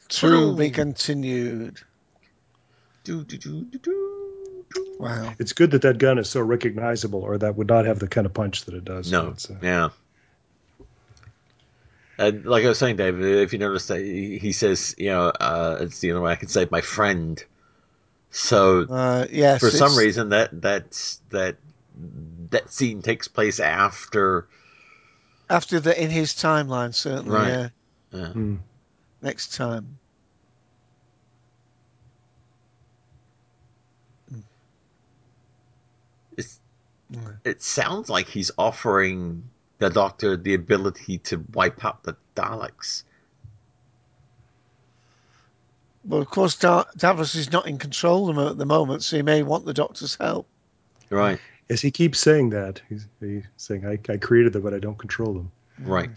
to be continued. Do, do, do, do, do, do. Wow. it's good that that gun is so recognizable, or that would not have the kind of punch that it does. No. It's, uh, Yeah. And like I was saying, David, if you notice that he he says, you know, uh, it's the only way I can save my friend. So Uh, yes. for some reason that that's that that scene takes place after after the in his timeline, certainly. Right. Yeah. uh, hmm. Next time. Mm. it sounds like he's offering the doctor the ability to wipe out the Daleks. Well, of course, Da- Davros is not in control of them at the moment, so he may want the doctor's help. Right. Yes, he keeps saying that, he's, he's saying, I, I created them, but I don't control them. Right.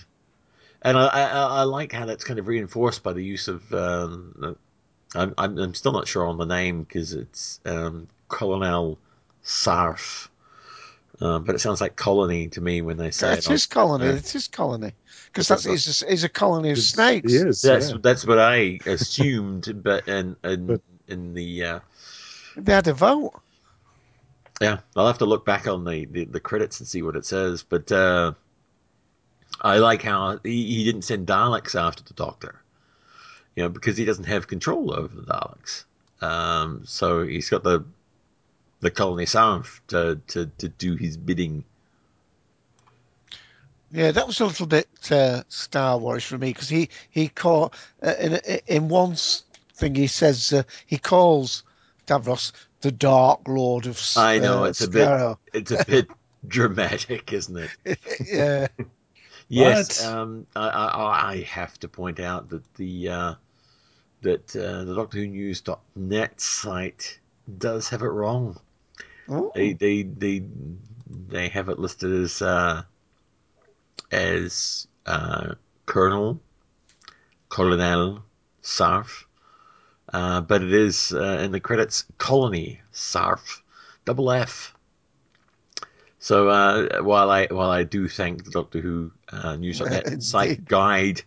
And I, I, I like how that's kind of reinforced by the use of. Um, I'm, I'm, I'm still not sure on the name because it's um, Colonel Sarff. Um, but it sounds like colony to me when they say It's it. his colony. Yeah. It's his colony. Because It's that's a- is a, is a colony of snakes. He is. That's yeah. that's what I assumed, but in in, But- in the uh, They had a vote. yeah, I'll have to look back on the, the, the credits and see what it says. But uh, I like how he, he didn't send Daleks after the Doctor, you know, because he doesn't have control over the Daleks. Um, so he's got the the colony Sarff to, to, to do his bidding. Yeah, that was a little bit uh, Star Wars for me because he he call uh, in in one thing he says uh, he calls Davros the Dark Lord of S- I know it's a bit it's a bit dramatic, isn't it? yeah, Yes, um, I, I, I have to point out that the uh, that uh, the Doctor Who News.net site does have it wrong. Ooh. They they they they have it listed as uh, as uh, Colonel Colonel Sarff, uh, but it is uh, in the credits Colony Sarff, double F. So uh, while I while I do thank the Doctor Who uh, News.net site guide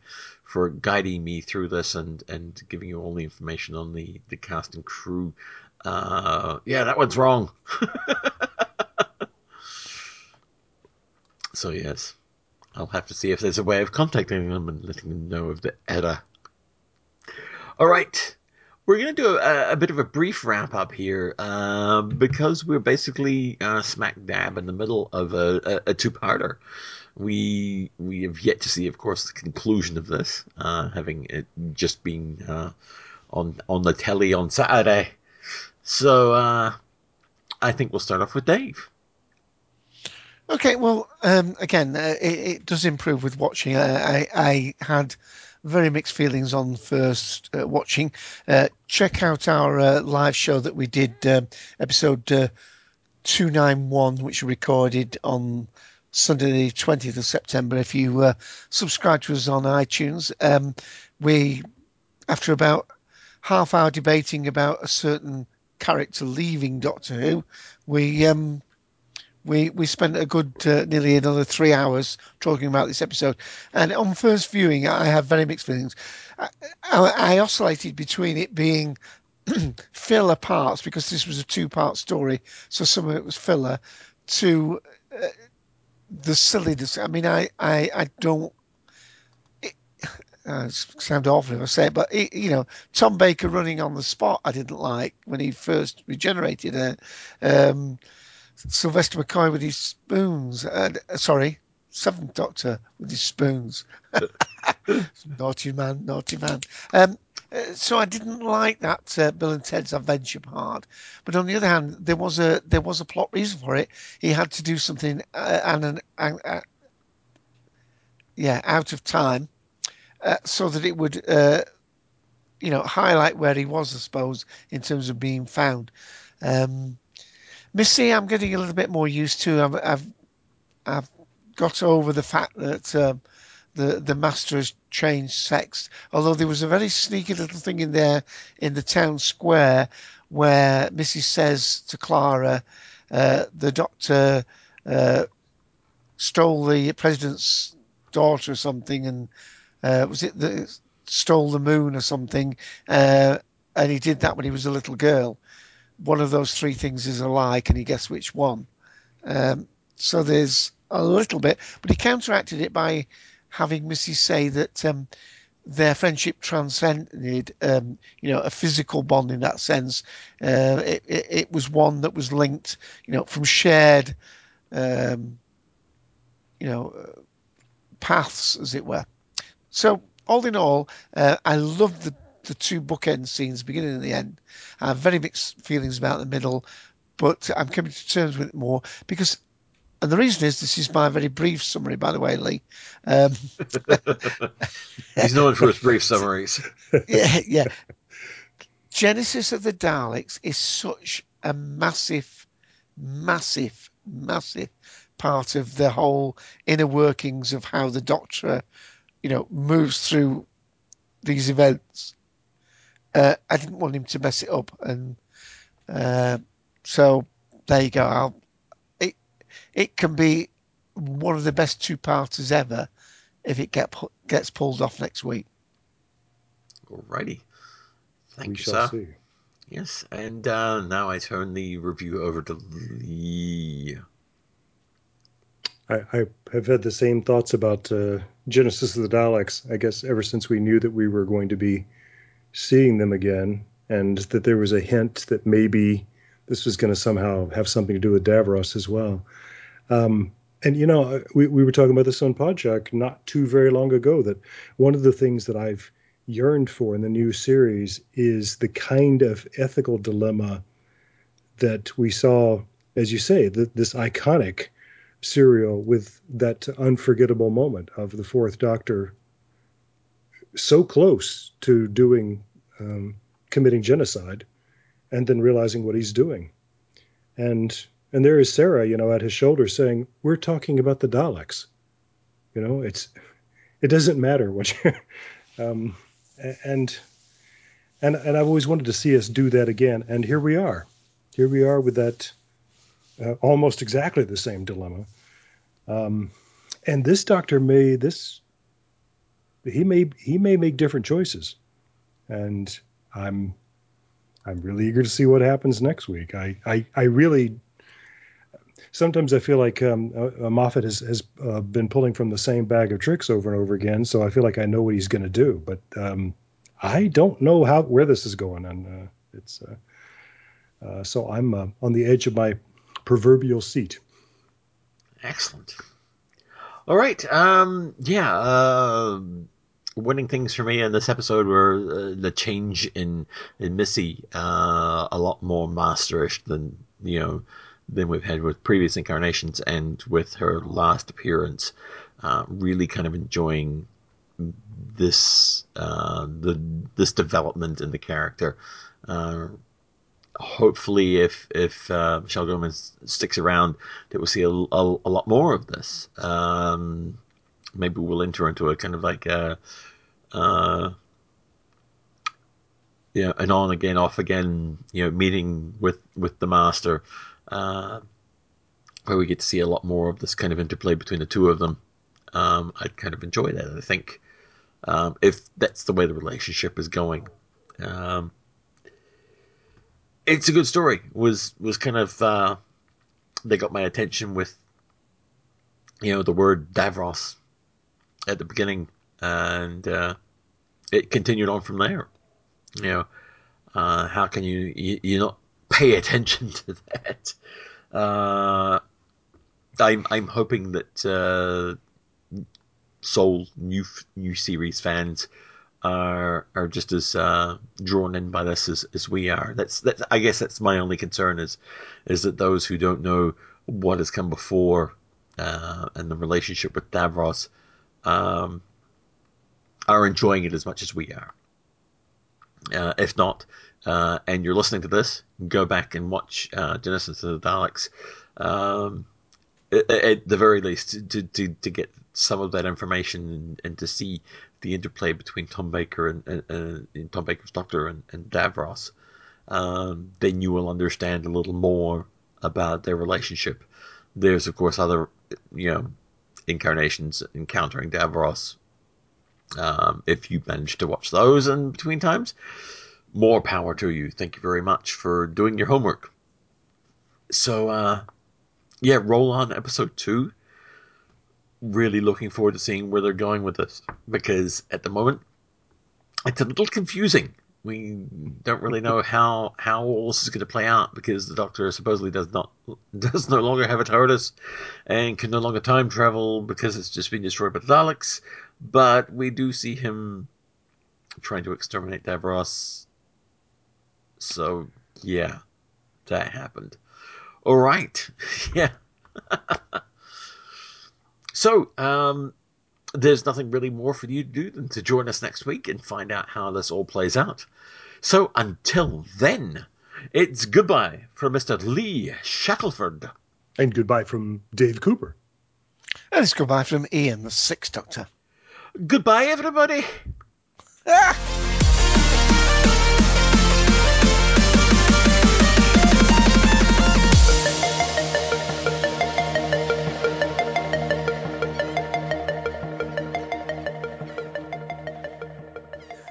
for guiding me through this and, and giving you all the information on the, the cast and crew, uh, yeah, that one's wrong. so yes, I'll have to see if there's a way of contacting them and letting them know of the error. All right. We're going to do a, a bit of a brief wrap up here um, because we're basically uh, smack dab in the middle of a, a, a two parter. We we have yet to see, of course, the conclusion of this, uh, having it just been uh, on on the telly on Saturday. So uh, I think we'll start off with Dave. Okay, well, um, again, uh, it, it does improve with watching. I, I, I had very mixed feelings on first uh, watching. Uh, check out our uh, live show that we did, um episode uh, 291, which we recorded on Sunday, the 20th of September. If you uh, subscribe to us on iTunes, um, we, after about half hour debating about a certain character leaving Doctor Who, we um, we we spent a good uh, nearly another three hours talking about this episode. And on first viewing, I have very mixed feelings. I, I, I oscillated between it being filler parts because this was a two-part story, so some of it was filler, to uh, the silliness. I mean, I I, I don't. It, uh, sound awful if I say it, but it, you know, Tom Baker running on the spot, I didn't like when he first regenerated. Uh, um, Sylvester McCoy with his spoons. Uh, sorry, Seventh Doctor with his spoons. naughty man, naughty man. Um, uh, so I didn't like that uh, Bill and Ted's Adventure part, but on the other hand, there was a there was a plot reason for it. He had to do something uh, and an uh, yeah out of time, uh, so that it would uh, you know highlight where he was, I suppose, in terms of being found. Um, Missy, I'm getting a little bit more used to. I've I've, I've got over the fact that um, the the master has changed sex. Although there was a very sneaky little thing in there in the town square where Missy says to Clara, uh, the doctor uh, stole the president's daughter or something, and uh, was it the stole the moon or something? Uh, and he did that when he was a little girl one of those three things is a lie. Can you guess which one? Um, so there's a little bit, but he counteracted it by having Missy say that um, their friendship transcended, um, you know, a physical bond in that sense. Uh, it, it, it was one that was linked, you know, from shared, um, you know, uh, paths, as it were. So all in all, uh, I love the the two bookend scenes, beginning and the end. I have very mixed feelings about the middle, but I'm coming to terms with it more because, and the reason is this is my very brief summary, by the way, Lee. Um, He's known for his brief summaries. yeah, yeah. Genesis of the Daleks is such a massive massive, massive part of the whole inner workings of how the Doctor, you know, moves through these events. Uh, I didn't want him to mess it up, and uh, so there you go. I'll, it it can be one of the best two parters ever if it get gets pulled off next week. Alrighty, thank we you, shall sir. see. Yes, and uh, now I turn the review over to Lee. I, I have had the same thoughts about uh, Genesis of the Daleks, I guess, ever since we knew that we were going to be seeing them again, and that there was a hint that maybe this was going to somehow have something to do with Davros as well. Um, and you know, we, we were talking about this on Podshock not too very long ago. That one of the things that I've yearned for in the new series is the kind of ethical dilemma that we saw, as you say, the, this iconic serial with that unforgettable moment of the Fourth Doctor so close to doing um, committing genocide, and then realizing what he's doing, and and there is Sarah, you know, at his shoulder saying, "We're talking about the Daleks." You know, it's it doesn't matter what you um, and and and I've always wanted to see us do that again, and here we are. Here we are with that uh, almost exactly the same dilemma. Um, and this doctor may this he may he may make different choices, and I'm I'm really eager to see what happens next week. I I, I really sometimes I feel like um, uh, Moffat has has uh, been pulling from the same bag of tricks over and over again, so I feel like I know what he's going to do, but um, I don't know how where this is going, and uh, it's uh, uh, so I'm uh, on the edge of my proverbial seat. Excellent. All right. Um, yeah. Uh, winning things for me in this episode were uh, the change in in Missy, uh, a lot more masterish than you know than we've had with previous incarnations, and with her last appearance, uh, really kind of enjoying this uh, the this development in the character. Uh, hopefully, if if uh, Michelle Gomez sticks around, that we'll see a, a, a lot more of this. Um, maybe we'll enter into a kind of like a, uh, know, an on again, off again, you know, meeting with with the master, uh, where we get to see a lot more of this kind of interplay between the two of them. Um, I'd kind of enjoy that. I think um, if that's the way the relationship is going. Um, it's a good story. Was was kind of uh, they got my attention with you know the word Davros at the beginning, and uh, it continued on from there. You know, uh, how can you, you you not pay attention to that? Uh, I'm I'm hoping that uh, Soul new new series fans are are just as uh, drawn in by this as, as we are. That's that's I guess that's my only concern is is that those who don't know what has come before uh, and the relationship with Davros um, are enjoying it as much as we are. Uh, if not, uh, and you're listening to this, go back and watch uh, Genesis of the Daleks. Um, at, the very least, to, to, to get some of that information and, and to see the interplay between Tom Baker and, and, and Tom Baker's Doctor and, and Davros, um, then you will understand a little more about their relationship. There's, of course, other, you know, incarnations encountering Davros. Um, if you manage to watch those in between times, more power to you. Thank you very much for doing your homework. So, uh, yeah, roll on episode two. Really looking forward to seeing where they're going with this because at the moment it's a little confusing. We don't really know how how all this is going to play out because the Doctor supposedly does not does no longer have a TARDIS and can no longer time travel because it's just been destroyed by the Daleks. But we do see him trying to exterminate Davros. So yeah, that happened. All right, yeah. so, um, there's nothing really more for you to do than to join us next week and find out how this all plays out. So, until then, It's goodbye from Mr. Lee Shackleford. And goodbye from Dave Cooper. And it's goodbye from Ian, the Sixth Doctor. Goodbye, everybody.